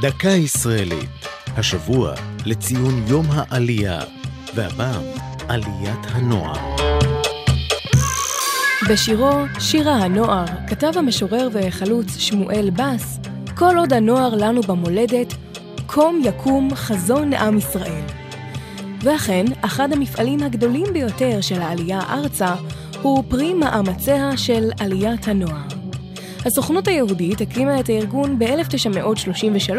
דקה ישראלית, השבוע לציון יום העלייה, והפעם עליית הנוער. בשירו "שירה הנוער" כתב המשורר והחלוץ שמואל בס, כל עוד הנוער לנו במולדת, קום יקום חזון עם ישראל. ואכן, אחד המפעלים הגדולים ביותר של העלייה ארצה הוא פרי מאמציה של עליית הנוער. הסוכנות היהודית הקימה את הארגון ב-1933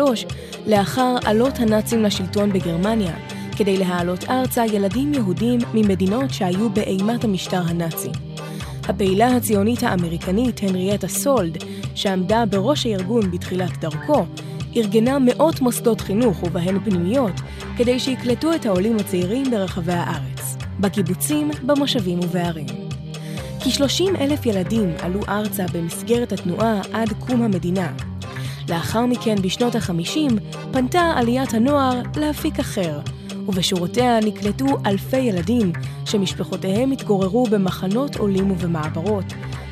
לאחר עלות הנאצים לשלטון בגרמניה, כדי להעלות ארצה ילדים יהודים ממדינות שהיו באימת המשטר הנאצי. הפעילה הציונית האמריקנית הנריאטה סולד, שעמדה בראש הארגון בתחילת דרכו, ארגנה מאות מוסדות חינוך ובהן פנימיות, כדי שיקלטו את העולים הצעירים ברחבי הארץ, בקיבוצים, במושבים ובערים. כ-30 אלף ילדים עלו ארצה במסגרת התנועה עד קום המדינה. לאחר מכן, בשנות ה-50, פנתה עליית הנוער לאפיק אחר, ובשורותיה נקלטו אלפי ילדים שמשפחותיהם התגוררו במחנות עולים ובמעברות,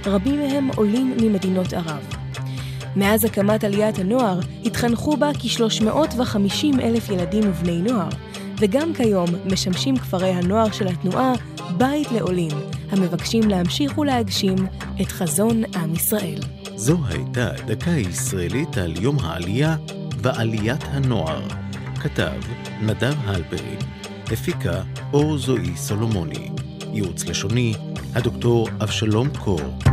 רבים מהם עולים ממדינות ערב. מאז הקמת עליית הנוער התחנכו בה כ-350 אלף ילדים ובני נוער, וגם כיום משמשים כפרי הנוער של התנועה בית לעולים, המבקשים להמשיך ולהגשים את חזון עם ישראל. זו הייתה דקה ישראלית על יום העלייה ועליית הנוער. כתב נדב הלפרין, הפיקה אור זועי סולומוני, ייעוץ לשוני הדוקטור אבשלום קור.